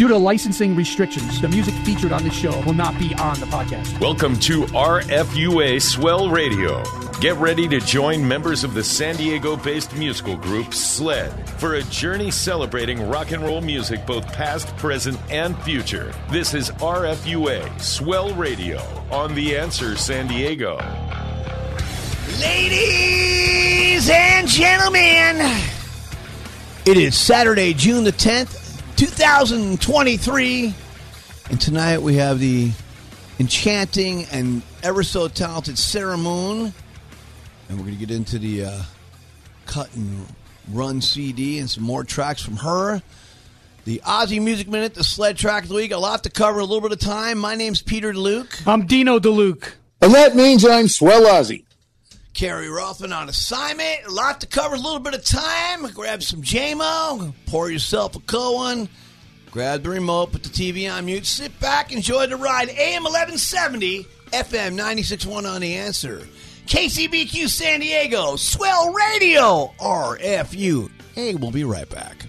Due to licensing restrictions, the music featured on this show will not be on the podcast. Welcome to RFUA Swell Radio. Get ready to join members of the San Diego based musical group SLED for a journey celebrating rock and roll music both past, present, and future. This is RFUA Swell Radio on The Answer San Diego. Ladies and gentlemen, it is Saturday, June the 10th, 2023. And tonight we have the enchanting and ever so talented Sarah Moon. And we're going to get into the uh, cut and run CD and some more tracks from her. The Aussie Music Minute, the sled track of the week. A lot to cover, a little bit of time. My name's Peter DeLuke. I'm Dino DeLuke. And that means I'm Swell Ozzy. Carrie Rothman on assignment. A lot to cover, a little bit of time. Grab some JMO, pour yourself a Cohen, grab the remote, put the TV on mute, sit back, enjoy the ride. AM 1170, FM 961 on the answer. KCBQ San Diego, Swell Radio, RFU. Hey, we'll be right back.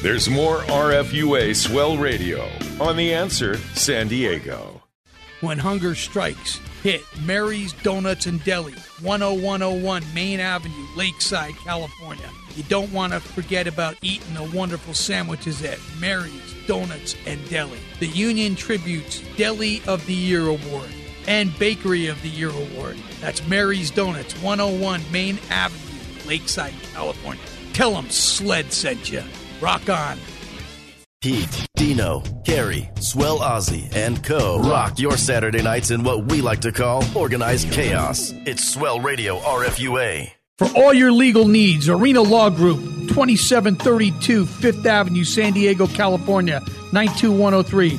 There's more RFUA Swell Radio on The Answer San Diego. When hunger strikes, Mary's Donuts and Deli, 10101 Main Avenue, Lakeside, California. You don't want to forget about eating the wonderful sandwiches at Mary's Donuts and Deli. The Union-Tribune's Deli of the Year Award and Bakery of the Year Award. That's Mary's Donuts, 101 Main Avenue, Lakeside, California. Tell them Sled sent you. Rock on. Pete, Dino, Carrie, Swell Ozzy, and Co. rock your Saturday nights in what we like to call organized chaos. It's Swell Radio RFUA. For all your legal needs, Arena Law Group, 2732 Fifth Avenue, San Diego, California, 92103.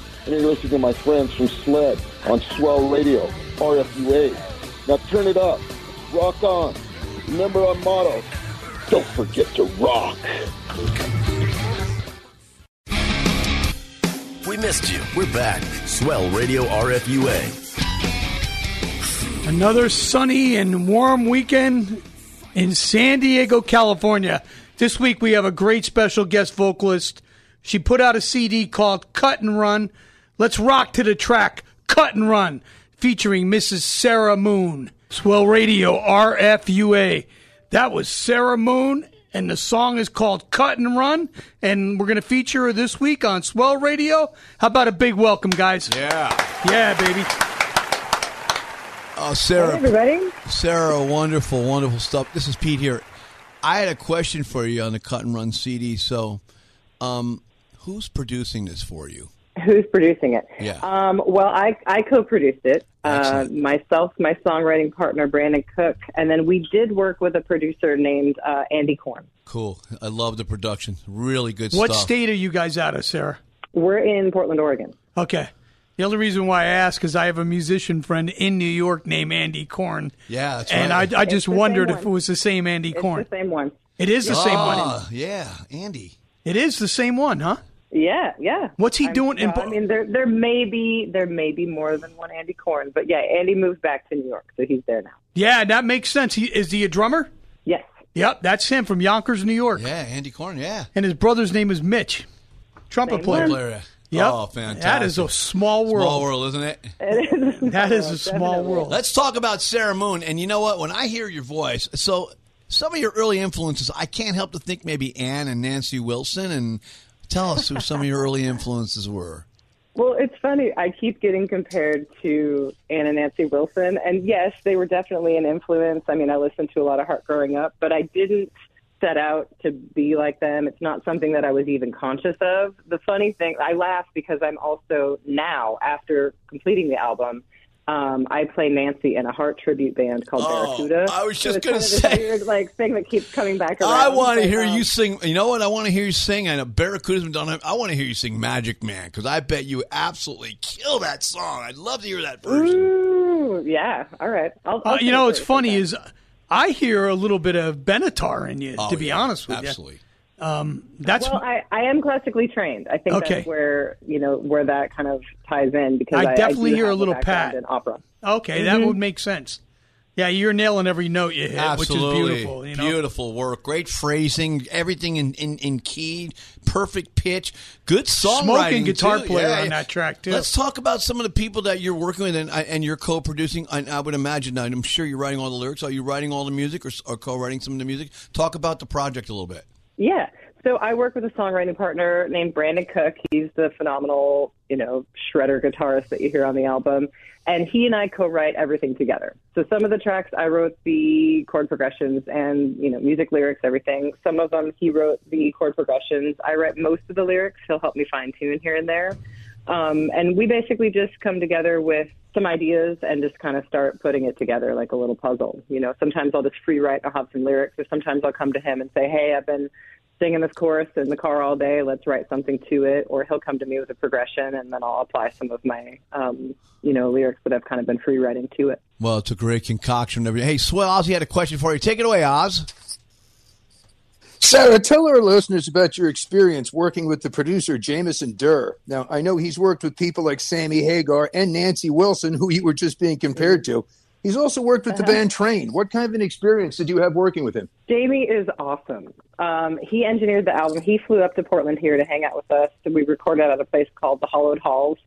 and you're listening to my friends from SLED on Swell Radio, RFUA. Now turn it up. Rock on. Remember our motto. Don't forget to rock. We missed you. We're back. Swell Radio RFUA. Another sunny and warm weekend in San Diego, California. This week we have a great special guest vocalist. She put out a CD called Cut and Run. Let's rock to the track Cut and Run, featuring Mrs. Sarah Moon. Swell Radio RFUA. That was Sarah Moon, and the song is called Cut and Run. And we're going to feature her this week on Swell Radio. How about a big welcome, guys? Yeah. Yeah, baby. Oh, Sarah. Hey, everybody. Sarah, wonderful, wonderful stuff. This is Pete here. I had a question for you on the Cut and Run CD. So, um, who's producing this for you? Who's producing it? Yeah. Um, well, I, I co-produced it. Uh, myself, my songwriting partner, Brandon Cook, and then we did work with a producer named uh, Andy Korn. Cool. I love the production. Really good What stuff. state are you guys out of, Sarah? We're in Portland, Oregon. Okay. The only reason why I ask is I have a musician friend in New York named Andy Korn. Yeah, that's and right. I, I just wondered if it was the same Andy It's Korn. the same one. It is the same one. Ah, yeah, Andy. It is the same one, huh? Yeah, yeah. What's he I'm- doing in well, I mean, there there may be there may be more than one Andy Korn, but yeah, Andy moved back to New York, so he's there now. Yeah, that makes sense. He, is he a drummer? Yes. Yep, that's him from Yonkers, New York. Yeah, Andy Korn. Yeah, And his brother's name is Mitch, trumpet Same player. player. Yep. Oh, fantastic. That is a small world. Small world, isn't it? it is that is a small world. Let's talk about Sarah Moon. And you know what? When I hear your voice, so some of your early influences, I can't help to think maybe Anne and Nancy Wilson. And tell us who some of your early influences were. Well, it's funny. I keep getting compared to Ann and Nancy Wilson, and yes, they were definitely an influence. I mean, I listened to a lot of Heart growing up, but I didn't set out to be like them. It's not something that I was even conscious of. The funny thing, I laugh because I'm also now, after completing the album, um, I play Nancy in a Heart tribute band called Oh, Barracuda. I was just it's gonna kind this say. weird, like thing that keeps coming back around. I want to hear um, you sing. You know what? I want to hear you sing. I know Barracuda's been done. I want to hear you sing Magic Man because I bet you absolutely kill that song. I'd love to hear that version. Ooh, yeah. All right. I'll, I'll Uh, you know, it what's for funny is I hear a little bit of Benatar in you, Oh, to be yeah, honest with you. absolutely. you. Um, that's well, I, I am classically trained. I think Okay. that's where you know where that kind of ties in because I I, definitely do hear a little pat. in opera. okay. That would make sense. Yeah, you're nailing every note you hit, Absolutely. which is beautiful. You know? Beautiful work. Great phrasing. Everything in, in, in key. Perfect pitch. Good songwriting. Smoking guitar too. player Yeah, on that track too. Let's talk about some of the people that you're working with and, and you're co-producing. I, I would imagine. I'm sure you're writing all the lyrics. Are you writing all the music or, or co-writing some of the music? Talk about the project a little bit. Yeah. So I work with a songwriting partner named Brandon Cook. He's the phenomenal, you know, shredder guitarist that you hear on the album. And he and I co-write everything together. So some of the tracks I wrote the chord progressions and, you know, music lyrics, everything. Some of them he wrote the chord progressions. I write most of the lyrics. He'll help me fine tune here and there. Um, and we basically just come together with some ideas and just kind of start putting it together like a little puzzle. You know, sometimes I'll just free write, I'll have some lyrics, or sometimes I'll come to him and say, hey, I've been singing this chorus in the car all day, let's write something to it. Or he'll come to me with a progression and then I'll apply some of my, um, you know, lyrics that I've kind of been free writing to it. Well, it's a great concoction. Hey, Swell Ozzy had a question for you. Take it away, Oz. Sarah, tell our listeners about your experience working with the producer Jameson Durr. Now, I know he's worked with people like Sammy Hagar and Nancy Wilson, who you were just being compared to. He's also worked with the Uh-huh. band Train. What kind of an experience did you have working with him? Jamie is awesome. Um, he engineered the album. He flew up to Portland here to hang out with us. We recorded at a place called the Hollowed Halls.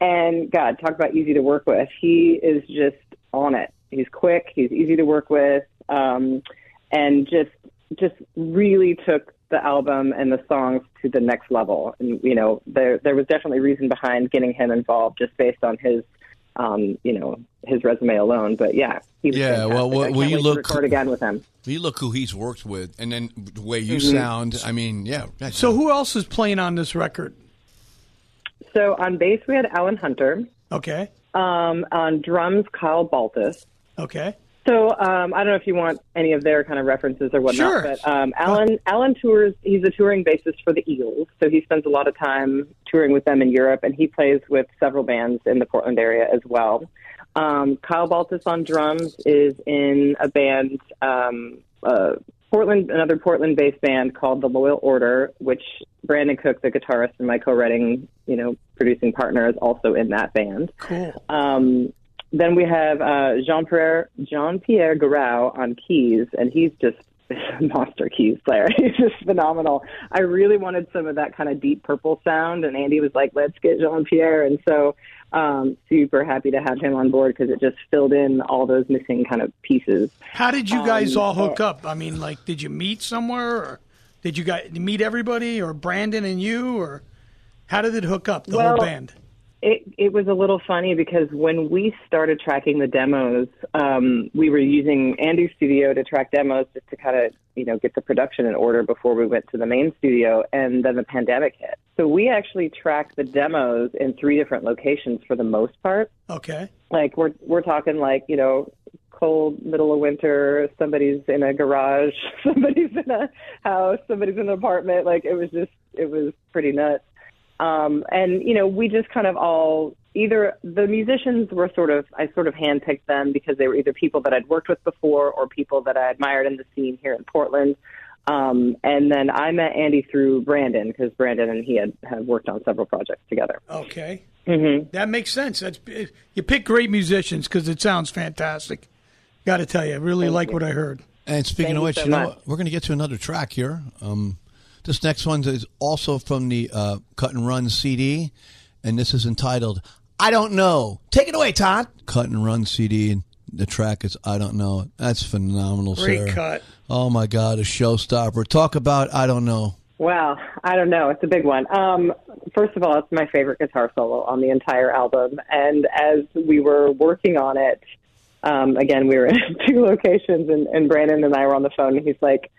And God, talk about easy to work with. He is just on it. He's quick. He's easy to work with, um, and just just really took the album and the songs to the next level. And you know, there there was definitely reason behind getting him involved, just based on his um, you know his resume alone. But yeah, he was Yeah, fantastic. well, well, I can't will you look- record again with him. You look who he's worked with, and then the way you Mhm. sound. I mean, yeah. that's- so who else is playing on this record? So on bass we had Alan Hunter. Okay. Um, on drums, Kyle Baltus. Okay. So um, I don't know if you want any of their kind of references or whatnot, Sure. but um, Alan Alan tours. He's a touring bassist for the Eagles, so he spends a lot of time touring with them in Europe, and he plays with several bands in the Portland area as well. Um, Kyle Baltus on drums is in a band, um, uh, Portland, another Portland-based band called the Loyal Order, which Brandon Cook, the guitarist and my co-writing, you know, producing partner, is also in that band. Cool. Um, then we have uh, Jean Pierre Jean Pierre Garau on keys, and he's just a monster keys player. He's just phenomenal. I really wanted some of that kind of deep purple sound, and Andy was like, "Let's get Jean Pierre," and so um, super happy to have him on board because it just filled in all those missing kind of pieces. How did you guys Um, all hook up? I mean, like, did you meet somewhere, or did you guys meet everybody, or Brandon and you, or how did it hook up the Well, whole band? It it was a little funny because when we started tracking the demos, um, we were using Andy's studio to track demos just to kind of you know get the production in order before we went to the main studio, and then the pandemic hit. So we actually tracked the demos in three different locations for the most part. Okay. Like we're we're talking like you know cold middle of winter somebody's in a garage somebody's in a house somebody's in an apartment like it was just it was pretty nuts um, and you know, we just kind of all either the musicians were sort of I sort of handpicked them because they were either people that I'd worked with before or people that I admired in the scene here in Portland. Um, and then I met Andy through Brandon because Brandon and he had, had worked on several projects together. Okay. Mm-hmm. That makes sense. That's you pick great musicians because it sounds fantastic. Got to tell you, I really Thank like you. what I heard. And speaking Thank of you which, so you know much. what? We're going to get to another track here. Um, this next one is also from the uh, Cut and Run CD, and this is entitled "I Don't Know." Take it away, Todd. Cut and Run CD, and the track is "I Don't Know." That's phenomenal, Great Sarah. cut. Oh my God, a showstopper. Talk about "I Don't Know." Well, I don't know. It's a big one. Um, first of all, it's my favorite guitar solo on the entire album. And as we were working on it, um, again, we were in two locations, and, and Brandon and I were on the phone, and he's like,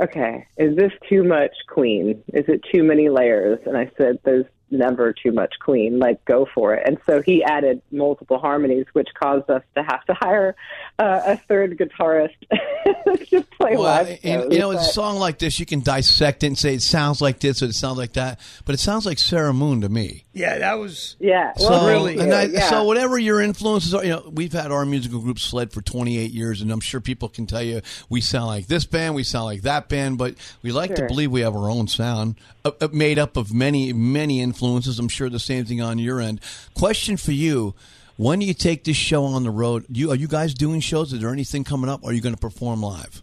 okay, is this too much Queen? Is it too many layers? And I said, there's never too much Queen. Like, go for it. And so he added multiple harmonies, which caused us to have to hire uh, a third guitarist to play Well, live. and, shows. you know, with a song like this, you can dissect it and say it sounds like this or it sounds like that, but it sounds like Sarah Moon to me. Yeah, that was Yeah, well, so, really, and I, yeah. so whatever your influences are, you know, we've had our musical group Sled for 28 years, and I'm sure people can tell you we sound like this band, we sound like that band, but we like to believe we have our own sound, uh, uh, made up of many, many influences. I'm sure the same thing on your end. Question for you. When do you take this show on the road? You are you guys doing shows? Is there anything coming up? Or are you going to perform live?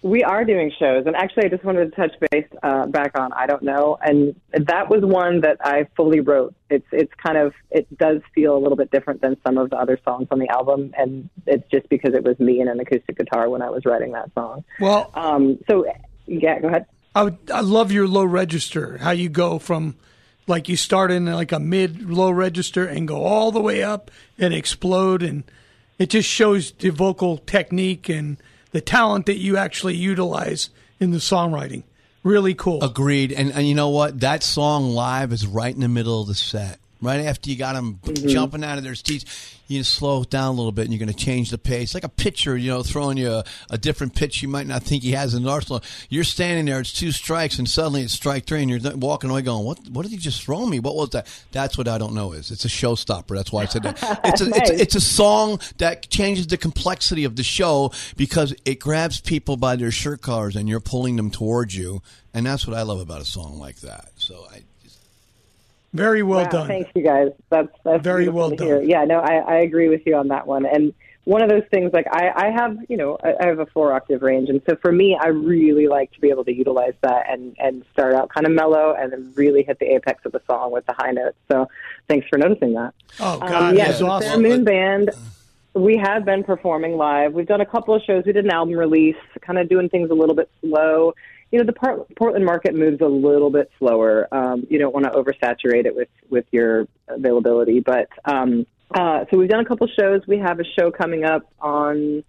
We are doing shows, and actually, I just wanted to touch base uh, back on. I don't know, and that was one that I fully wrote. It's it's kind of it does feel a little bit different than some of the other songs on the album, and it's just because it was me and an acoustic guitar when I was writing that song. well. Um, so yeah, go ahead. I would, I love your low register. How you go from like you start in like a mid low register and go all the way up and explode, and it just shows the vocal technique and the talent that you actually utilize in the songwriting. Really cool. Agreed. And and you know what? That song live is right in the middle of the set. Right after you got them mm-hmm. jumping out of their seats, you slow down a little bit, and you're going to change the pace, like a pitcher, you know, throwing you a, a different pitch you might not think he has in the arsenal. You're standing there, it's two strikes, and suddenly it's strike three, and you're walking away going, "What? What did he just throw me? What was that?" That's what I don't know. Is it's a showstopper. That's why I said that. It's a, it's, Nice. it's a song that changes the complexity of the show because it grabs people by their shirt collars, and you're pulling them towards you, and that's what I love about a song like that. So I. Very well Wow, done. Thanks, you guys. That's that's Very well done. hear. Yeah, no, I, I agree with you on that one. And one of those things, like I, I have, you know, I, I have a four octave range, and so for me, I really like to be able to utilize that and and start out kind of mellow, and then really hit the apex of the song with the high notes. So thanks for noticing that. Oh Um, God, yeah, that's awesome. Sarah Moon Band. We have been performing live. We've done a couple of shows. We did an album release, kind of doing things a little bit slow. You know, the Port- Portland market moves a little bit slower. Um, you don't want to oversaturate it with with your availability, but um, uh, so we've done a couple shows. We have a show coming up on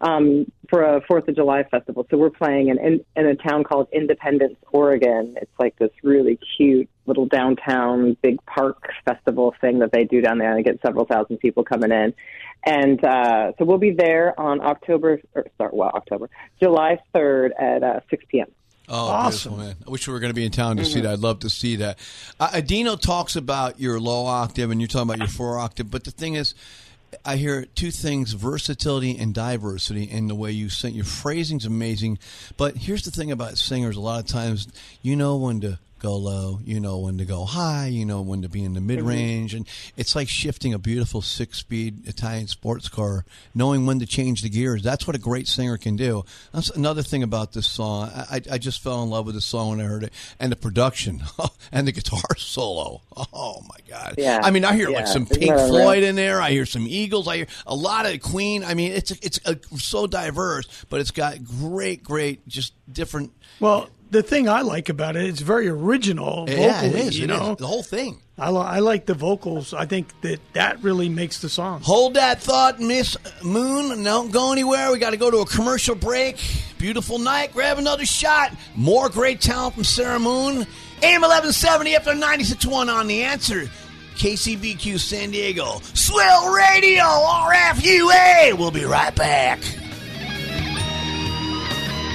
um, for a Fourth of July festival. So we're playing in, in in a town called Independence, Oregon. It's like this really cute little downtown big park festival thing that they do down there, and they get several thousand people coming in. And uh, so we'll be there on October, or sorry, well, October, July third at uh, six p.m. Oh, Awesome. man. I wish we were going to be in town to see that. I'd love to see that. Uh, Adino talks about your low octave and you're talking about your four octave, but the thing is, I hear two things versatility and diversity in the way you sing. Your phrasing's amazing, but here's the thing about singers a lot of times, you know when to go low, you know when to go high, you know when to be in the mid range, and it's like shifting a beautiful six speed Italian sports car, knowing when to change the gears. That's what a great singer can do. That's another thing about this song. I, I, just fell in love with this song when I heard it, and the production and the guitar solo. Oh my god! Yeah. I mean, I hear Yeah. like some Pink Floyd in there. I hear some Eagles. I hear a lot of Queen. I mean, it's it's uh so diverse, but it's got great, great, just different. Well, the thing I like about it, it's very original. Vocally, yeah, it is. You it know, is. the whole thing. I, li- I like the vocals. I think that that really makes the song. Hold that thought, Miss Moon. Don't go anywhere. We got to go to a commercial break. Beautiful night. Grab another shot. More great talent from Sarah Moon. AM 1170 after 96.1 on the answer. KCBQ San Diego. Swell Radio, RFUA. We'll be right back.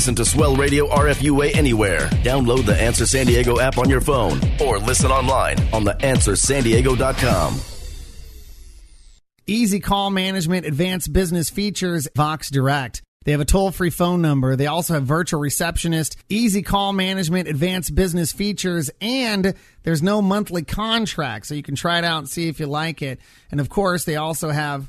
Listen to Swell Radio RFUA anywhere. Download the Answer San Diego app on your phone or listen online on the answersandiego.com. Easy call management, advanced business features, Vox Direct. They have a toll free phone number. They also have virtual receptionist, easy call management, advanced business features, and there's no monthly contract. So you can try it out and see if you like it. And of course, they also have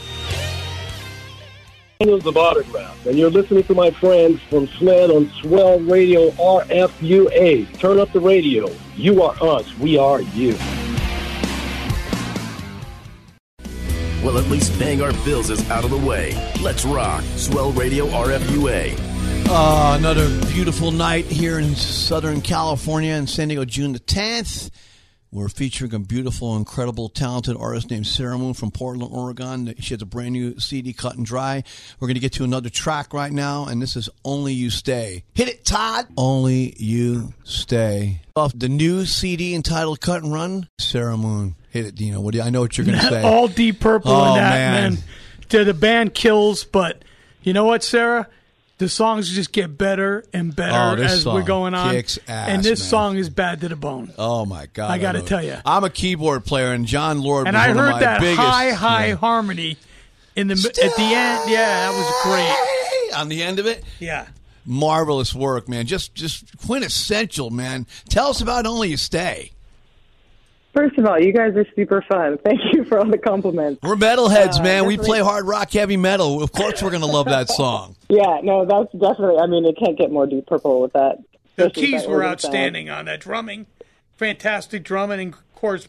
Daniels of Autograph, and you're listening to my friends from SLED on Swell Radio RFUA. Turn up the radio. You are us. We are you. Well, at least paying our bills is out of the way. Let's rock. Swell Radio RFUA. Uh, another beautiful night here in Southern California in San Diego, June the 10th. We're featuring a beautiful, incredible, talented artist named Sarah Moon from Portland, Oregon. She has a brand new CD, Cut and Dry. We're going to get to another track right now, and this is Only You Stay. Hit it, Todd! Only You Stay. Off the new CD entitled Cut and Run, Sarah Moon. Hit it, Dino. What do you, I know what you're going to say. All Deep Purple Oh, in that, man. man. The, the band kills, but you know what, Sarah? The songs just get better and better Oh, as we're going on. ass, and this man. song is bad to the bone. Oh, my God. I gotta tell you, I'm a keyboard player, and Jon Lord and was I one of heard my that biggest. high, high yeah. harmony in the at the end. Yeah, that was great. on the end of it. Yeah. Marvelous work, man. Just just quintessential, man. Tell us about Only You Stay. First of all, you guys are super fun. Thank you for all the compliments. We're metalheads, Uh, man. We play hard rock, heavy metal. Of course, we're gonna love that song. Yeah, no, that's definitely. I mean, it can't get more deep purple with that. The keys were organ sound. outstanding on that drumming. Fantastic drumming, and of course,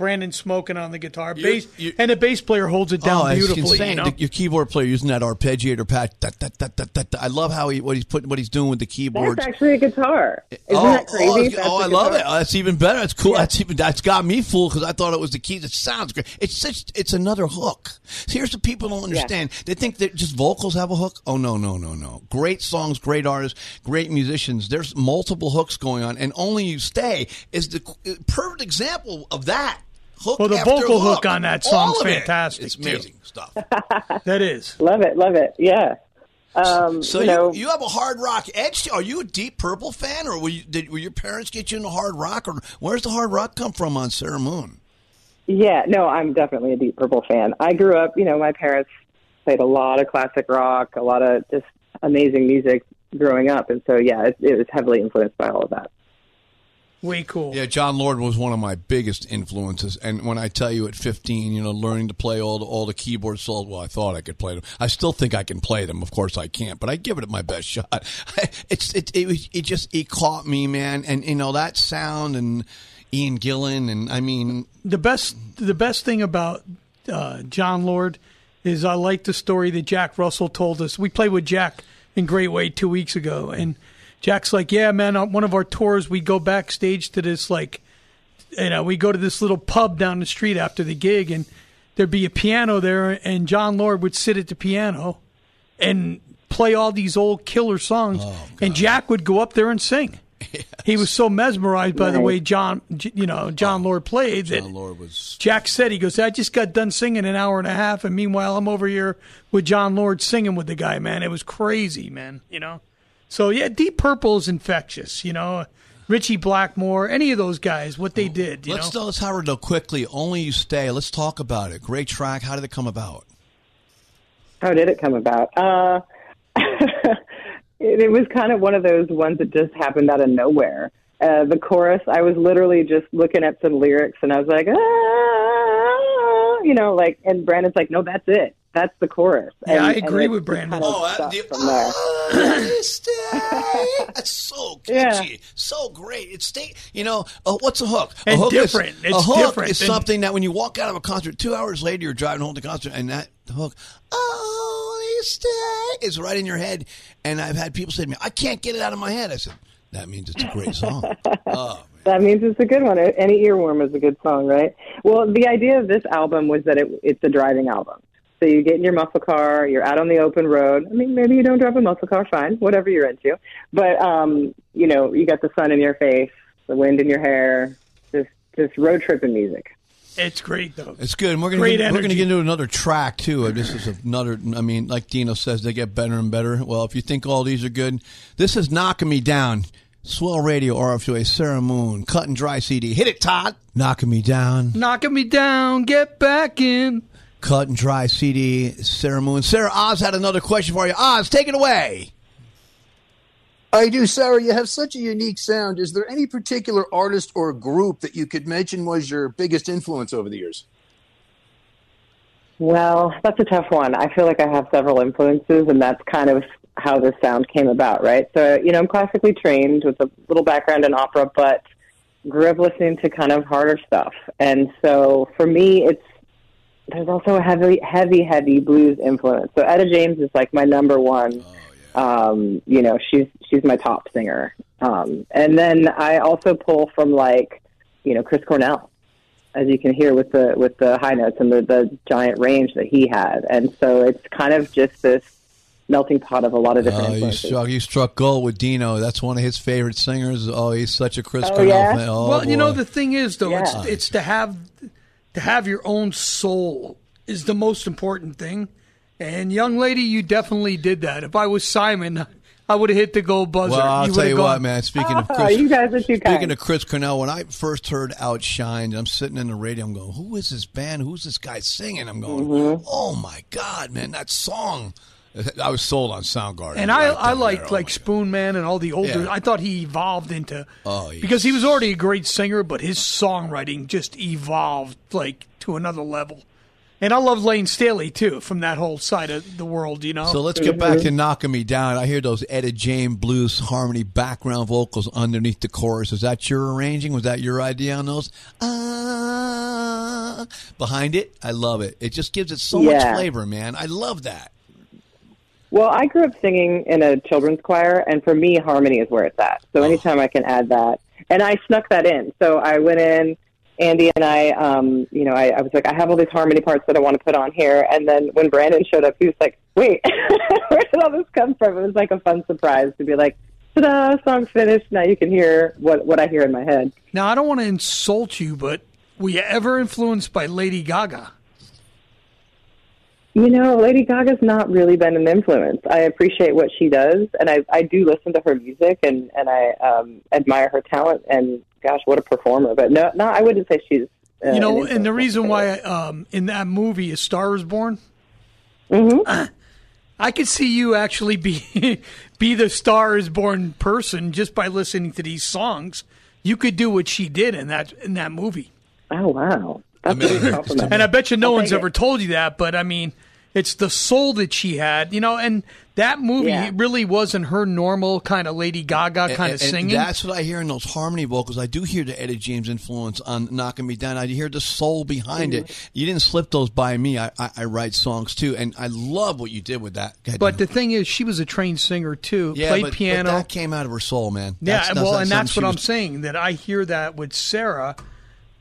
Brandon smoking on the guitar. You- Bass, you- and the bass player holds it down oh, it's beautifully. You know? The- your keyboard player using that arpeggiator pad. da, da, da, da, da, da. I love how he what he's putting what he's doing with the keyboard. That's actually a guitar. Isn't oh, that crazy? Oh, That's oh, a I love it. Oh, that's even better. That's cool. That's even that's got me fooled because I thought it was the keys. It sounds great. It's such. It's another hook. Here's what people don't understand. They think that just vocals have a hook. Oh no, no, no, no. Great songs, great artists, great musicians. There's multiple hooks going on, and only you stay is the uh, perfect example of that. Hook Well, the after vocal hook, hook on that All song's of it. fantastic, It's too. amazing stuff. that is. Love it, love it. Yeah. Um, So you you, know, you have a hard rock edge. Are you a Deep Purple fan, or were you, did were your parents get you into hard rock, or where's the hard rock come from on Sarah Moon? yeah, no, I'm definitely a Deep Purple fan. I grew up, you know, my parents played a lot of classic rock, a lot of just amazing music growing up, and so yeah, it, it was heavily influenced by all of that. Way cool. Yeah, Jon Lord was one of my biggest influences. And when I tell you at 15, you know, learning to play all the, all the keyboard solos, well, I thought I could play them. I still think I can play them. Of course, I can't, but I give it my best shot. It's it it, it just it caught me, man. And you know that sound and Ian Gillan, and I mean, the best the best thing about uh, Jon Lord is I like the story that Jack Russell told us. We played with Jack in Great White two weeks ago, and Jack's like, "Yeah, man, on one of our tours, we go backstage to this like, you know, we go to this little pub down the street after the gig, and there'd be a piano there, and Jon Lord would sit at the piano and play all these old killer songs, oh, and Jack would go up there and sing." He was so mesmerized by the way John, you know, John oh, Lord played that Oh, Jon Lord was Jack said he goes, I just got done singing an hour and a half, and meanwhile I'm over here with Jon Lord singing with the guy. Man, it was crazy, man. You know. So yeah, Deep Purple is infectious. You know, Ritchie Blackmore, any of those guys, what they did. You Let's know. let's Howard though quickly. Only you stay. Let's talk about it. Great track. How did it come about? How did it come about? Uh, it, it was kind of one of those ones that just happened out of nowhere. Uh, the chorus, I was literally just looking at some lyrics and I was like, ah, you know, like, and Brandon's like, no, that's it. That's the chorus. Yeah, I agree with Brandon. kind of Oh, uh, the- from there. That's so catchy, so great. It's sta- you know uh, what's a hook? A And hook different. Is, a hook different is something that when you walk out of a concert, two hours later, you're driving home to the concert, and that hook, oh, stay, is right in your head. And I've had people say to me, "I can't get it out of my head." I said, "That means it's a great song." oh, That means it's a good one. Any earworm is a good song, right? Well, the idea of this album was that it, it's a driving album. So you get in your muscle car, you're out on the open road. I mean, maybe you don't drive a muscle car, fine, whatever you're into. But um, you know, you got the sun in your face, the wind in your hair, just just road tripping music. It's great though. It's good. And we're gonna Great get, we're gonna get into another track too. Uh, This is another. I mean, like Dino says, they get better and better. Well, if you think all these are good, this is knocking me down. Swell Radio, RFUA, Sarah Moon, Cut and Dry CD. Hit it, Todd. Knocking me down. Knocking me down, get back in. Cut and Dry CD. Sarah Moon. Sarah Oz had another question for you. Oz, take it away. I do, Sarah. You have such a unique sound. Is there any particular artist or group that you could mention was your biggest influence over the years? Well, that's a tough one. I feel like I have several influences, and that's kind of how this sound came about, right? So, you know, I'm classically trained with a little background in opera, but grew up listening to kind of harder stuff. And so for me, it's there's also a heavy, heavy, heavy blues influence. So Etta James is like my number one. Um, you know, she's she's my top singer. Um, and then I also pull from like, you know, Chris Cornell as you can hear with the with the high notes and the, the giant range that he had. And so it's kind of just this melting pot of a lot of different Oh, you struck, you struck gold with Dino. That's one of his favorite singers. Oh, he's such a Chris Oh, Cornell yeah? fan. Oh, well, you know the thing is though, Yeah. it's it's to have to have your own soul is the most important thing. And young lady, you definitely did that. If I was Simon, I would have hit the gold buzzer. Well, I'll you tell you gone, what, man. Speaking of Oh, Chris, you guys are too speaking kind. of Chris Cornell, when I first heard "Outshine," I'm sitting in the radio. I'm going, "Who is this band? Who's this guy singing?" I'm going, Mm-hmm. "Oh my god, man, that song!" I was sold on Soundgarden. And I, right I then liked there. Oh, like my Spoon Man and all the older. Yeah. I thought he evolved into Oh, he's- because he was already a great singer, but his songwriting just evolved like to another level. And I love Layne Staley too, from that whole side of the world. You know. So let's get back to knocking me down. I hear those Etta James blues harmony background vocals underneath the chorus. Is that your arranging? Was that your idea on those? Ah, behind it, I love it. It just gives it so much flavor, man. I love that. Well, I grew up singing in a children's choir, and for me, harmony is where it's at. So anytime I can add that, and I snuck that in. So I went in, Andy and I, um, you know, I, I was like, I have all these harmony parts that I want to put on here. And then when Brandon showed up, he was like, Wait, where did all this come from? It was like a fun surprise to be like, Ta-da! Song's finished. Now you can hear what what I hear in my head. Now, I don't want to insult you, but were you ever influenced by Lady Gaga? You know, Lady Gaga's not really been an influence. I appreciate what she does, and I I do listen to her music, and and I um, admire her talent. And gosh, what a performer! But no, no, I wouldn't say she's. Uh, you know, an and the reason why um, in that movie, A Star Is Born, Mm-hmm. I could see you actually be be the Star Is Born person just by listening to these songs. You could do what she did in that in that movie. Oh wow, that's mean, a good. And I bet you no I'll one's ever it. told you that, but I mean, it's the soul that she had, you know. And that movie Yeah. really wasn't her normal kind of Lady Gaga kind of And- and singing. That's what I hear in those harmony vocals. I do hear the Etta James influence on knocking me down. I hear the soul behind Mm-hmm. it. You didn't slip those by me. I, I, I write songs too, and I love what you did with that. Go ahead, but Dino. the thing is, she was a trained singer too. yeah, played but, but piano. that came out of her soul, man. Yeah, That's- that's- well, that's and that's what she I'm was- saying. That I hear that with Sarah.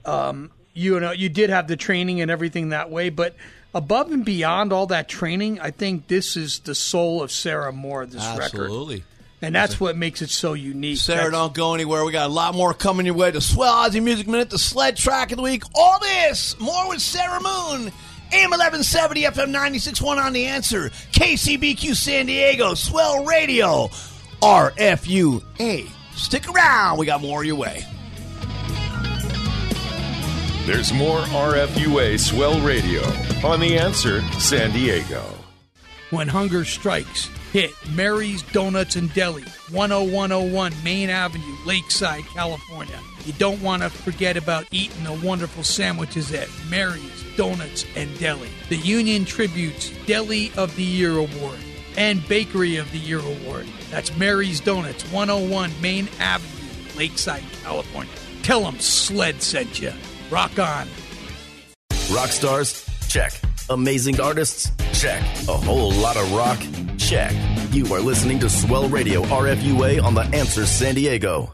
Um, you know, you did have the training and everything that way, but above and beyond all that training, I think this is the soul of Sarah Moore. This record, Absolutely. And that's what makes it so unique. Sarah, That's- don't go anywhere. We got a lot more coming your way. The Swell Aussie Music Minute, the sled track of the week. All this, more with Sarah Moon. AM 1170, FM 96.1 on the answer. KCBQ San Diego, Swell Radio, RFUA. Stick around. We got more your way. There's more RFUA Swell Radio on The Answer San Diego. when hunger strikes. Hit Mary's Donuts and Deli, 10101 Main Avenue, Lakeside, California. You don't want to forget about eating the wonderful sandwiches at Mary's Donuts and Deli. The Union-Tribune's Deli of the Year Award and Bakery of the Year Award. That's Mary's Donuts, 101 Main Avenue, Lakeside, California. Tell them Sled sent you. Rock on. Rock stars? Check. Amazing artists? Check. A whole lot of rock? Check. You are listening to Swell Radio RFUA on The Answer San Diego.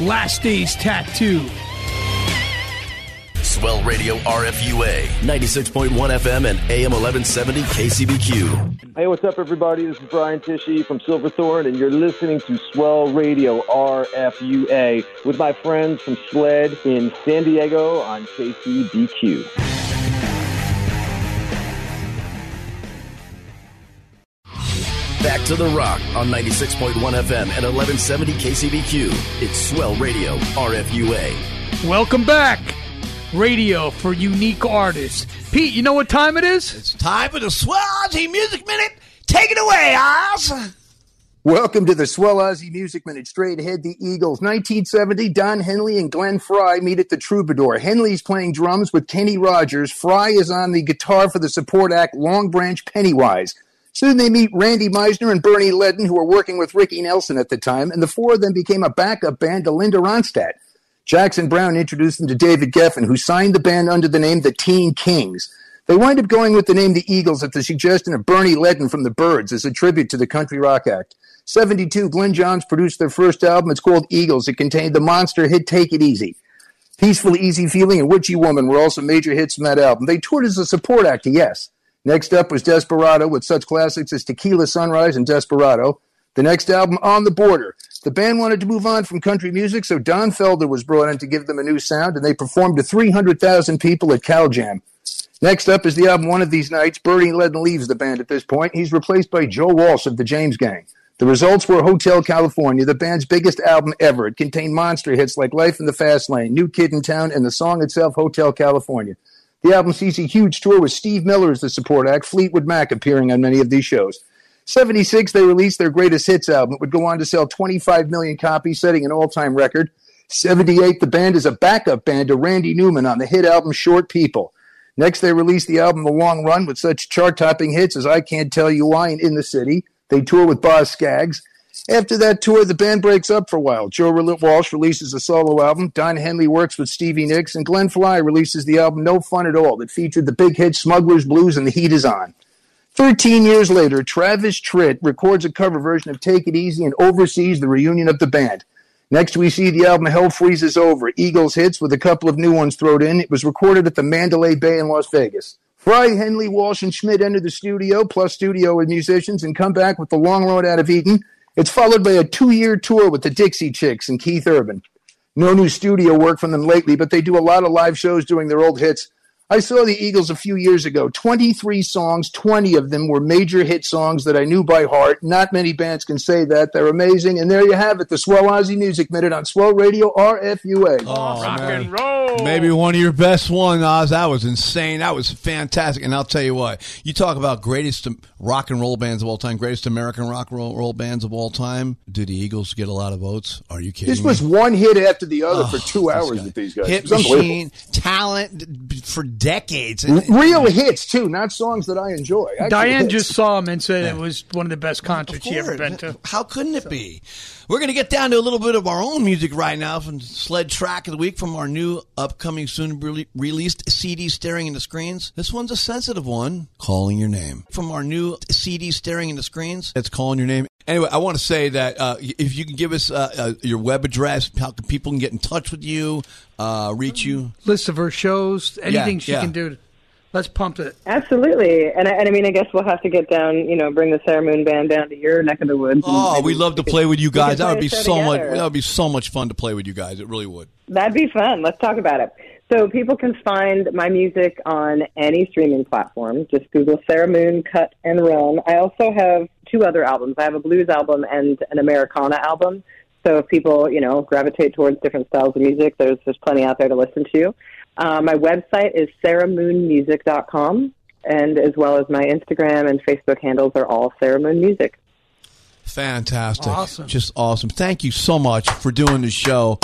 Last Days Tattoo. Swell Radio RFUA, 96.1 FM and AM 1170 KCBQ. Hey, what's up, everybody? This is Brian Tichy from Silverthorne, and you're listening to Swell Radio RFUA with my friends from SLED in San Diego on KCBQ. Back to the rock on 96.1 FM and 1170 KCBQ. It's Swell Radio RFUA. Welcome back. Radio for unique artists. Pete, you know what time it is? It's time for the Swell Aussie Music Minute. Take it away, Oz. Welcome to the Swell Aussie Music Minute. Straight ahead, the Eagles. 1970, Don Henley and Glenn Frey meet at the Troubadour. Henley's playing drums with Kenny Rogers. Frey is on the guitar for the support act Longbranch Pennywhistle. Soon they meet Randy Meisner and Bernie Leadon, who were working with Ricky Nelson at the time, and the four of them became a backup band to Linda Ronstadt. Jackson Browne introduced them to David Geffen, who signed the band under the name the Teen Kings. They wind up going with the name the Eagles at the suggestion of Bernie Leadon from the Byrds as a tribute to the Country Rock Act. 72, Glyn Johns produced their first album. It's called Eagles. It contained the monster hit Take It Easy. Peaceful, Easy Feeling and Witchy Woman were also major hits from that album. They toured as a support act, yes. Next up was Desperado with such classics as Tequila Sunrise and Desperado. The next album, On the Border. The band wanted to move on from country music, so Don Felder was brought in to give them a new sound, and they performed to 300,000 people at Cal Jam. Next up is the album One of These Nights. Bernie Leadon leaves the band at this point. He's replaced by Joe Walsh of the James Gang. The results were Hotel California, the band's biggest album ever. It contained monster hits like Life in the Fast Lane, New Kid in Town, and the song itself, Hotel California. The album sees a huge tour with Steve Miller as the support act, Fleetwood Mac appearing on many of these shows. 76, they released their greatest hits album. It would go on to sell 25 million copies, setting an all time record. 78, the band is a backup band to Randy Newman on the hit album Short People. Next, they released the album The Long Run with such chart topping hits as I Can't Tell You Why and In the City. They tour with Boz Scaggs. After that tour, the band breaks up for a while. Joe Walsh releases a solo album. Don Henley works with Stevie Nicks, and Glenn Frey releases the album No Fun at All that featured the big hit Smuggler's Blues and The Heat Is On. Thirteen years later, Travis Tritt records a cover version of Take It Easy and oversees the reunion of the band. Next, we see the album Hell Freezes Over, Eagles hits with a couple of new ones thrown in. It was recorded at the Mandalay Bay in Las Vegas. Frey, Henley, Walsh, and Schmidt enter the studio, plus studio with musicians, and come back with The Long Road Out of Eden. It's followed by a two year tour with the Dixie Chicks and Keith Urban. No new studio work from them lately, but they do a lot of live shows doing their old hits. I saw the Eagles a few years ago. 23 songs, 20 of them were major hit songs that I knew by heart. Not many bands can say that. They're amazing. And there you have it, the Swell Aussie Music Minute on Swell Radio RFUA. Oh, Rock and roll. Maybe one of your best one, Oz. That was insane. That was fantastic. And I'll tell you what, you talk about greatest rock and roll bands of all time, greatest American rock and roll, roll bands of all time. Do the Eagles get a lot of votes? Are you kidding This me? was one hit after the other Oh, for two hours guy. with these guys. Hit unbelievable. machine, talent for decades. Real hits too, not songs that I enjoy. Actual Diane hits. just saw him and said it was one of the best concerts she ever been to. How couldn't it be? We're going to get down to a little bit of our own music right now from Sled Track of the Week from our new upcoming soon re- released CD Staring into Screens. This one's a sensitive one, Calling Your Name. From our new CD Staring into Screens, it's Calling Your Name. Anyway, I want to say that uh, if you can give us uh, uh, your web address, how can people can get in touch with you, uh, reach you. List of her shows, anything Yeah, she yeah. can do. Let's pump it. Absolutely, and I, and I mean, I guess we'll have to get down. You know, bring the Sarah Moon band down to your neck of the woods. Oh, we maybe love to we play with you guys. That would be show so much. That would be so much fun to play with you guys. It really would. That'd be fun. Let's talk about it. So people can find my music on any streaming platform. Just Google Sarah Moon Cut and Run. I also have two other albums. I have a blues album and an Americana album. So if people, you know, gravitate towards different styles of music, there's there's plenty out there to listen to. Uh, my website is sarahmoonmusic.com, and as well as my Instagram and Facebook handles are all Sarah Moon Music. Fantastic. Awesome. Just awesome. Thank you so much for doing the show.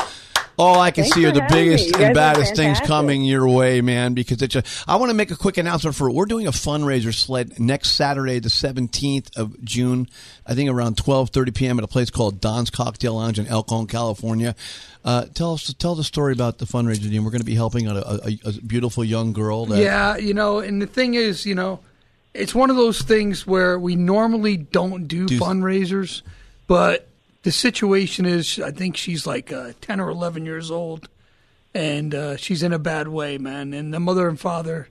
All I can Thanks see are the biggest and baddest things coming your way, man. Because it's a, I want to make a quick announcement for we're doing a fundraiser sled next Saturday, the seventeenth of June. I think around twelve thirty p.m. at a place called Don's Cocktail Lounge in El Elkhorn, California. Uh, tell us, tell the story about the fundraiser. Dean. We're going to be helping out a, a, a beautiful young girl. That, Yeah, you know, and the thing is, you know, it's one of those things where we normally don't do, Do- fundraisers, but the situation is, I think she's like uh, 10 or 11 years old, and uh, she's in a bad way, man. And the mother and father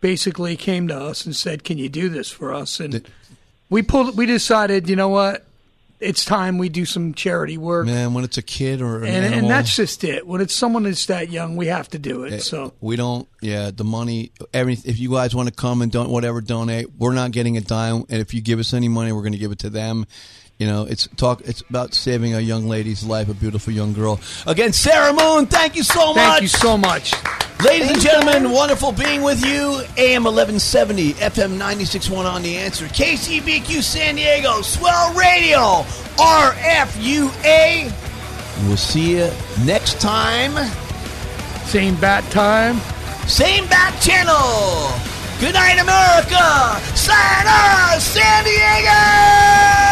basically came to us and said, Can you do this for us? And we pulled, we decided, you know what? It's time we do some charity work. Man, when it's a kid or an And, animal, and that's just it. When it's someone that's that young, we have to do it. Eh, So we don't. Yeah, the money. Every if you guys want to come and don't whatever donate, we're not getting a dime. And if you give us any money, we're going to give it to them. You know, it's talk. It's about saving a young lady's life, a beautiful young girl. Again, Sarah Moon, thank you so much. thank you so much. Ladies and gentlemen, wonderful being with you. AM 1170, FM 96.1 on the answer. KCBQ San Diego, Swell Radio, RFUA. We'll see you next time. Same bat time. Same bat channel. Good night, America. Sayonara, San Diego.